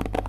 you.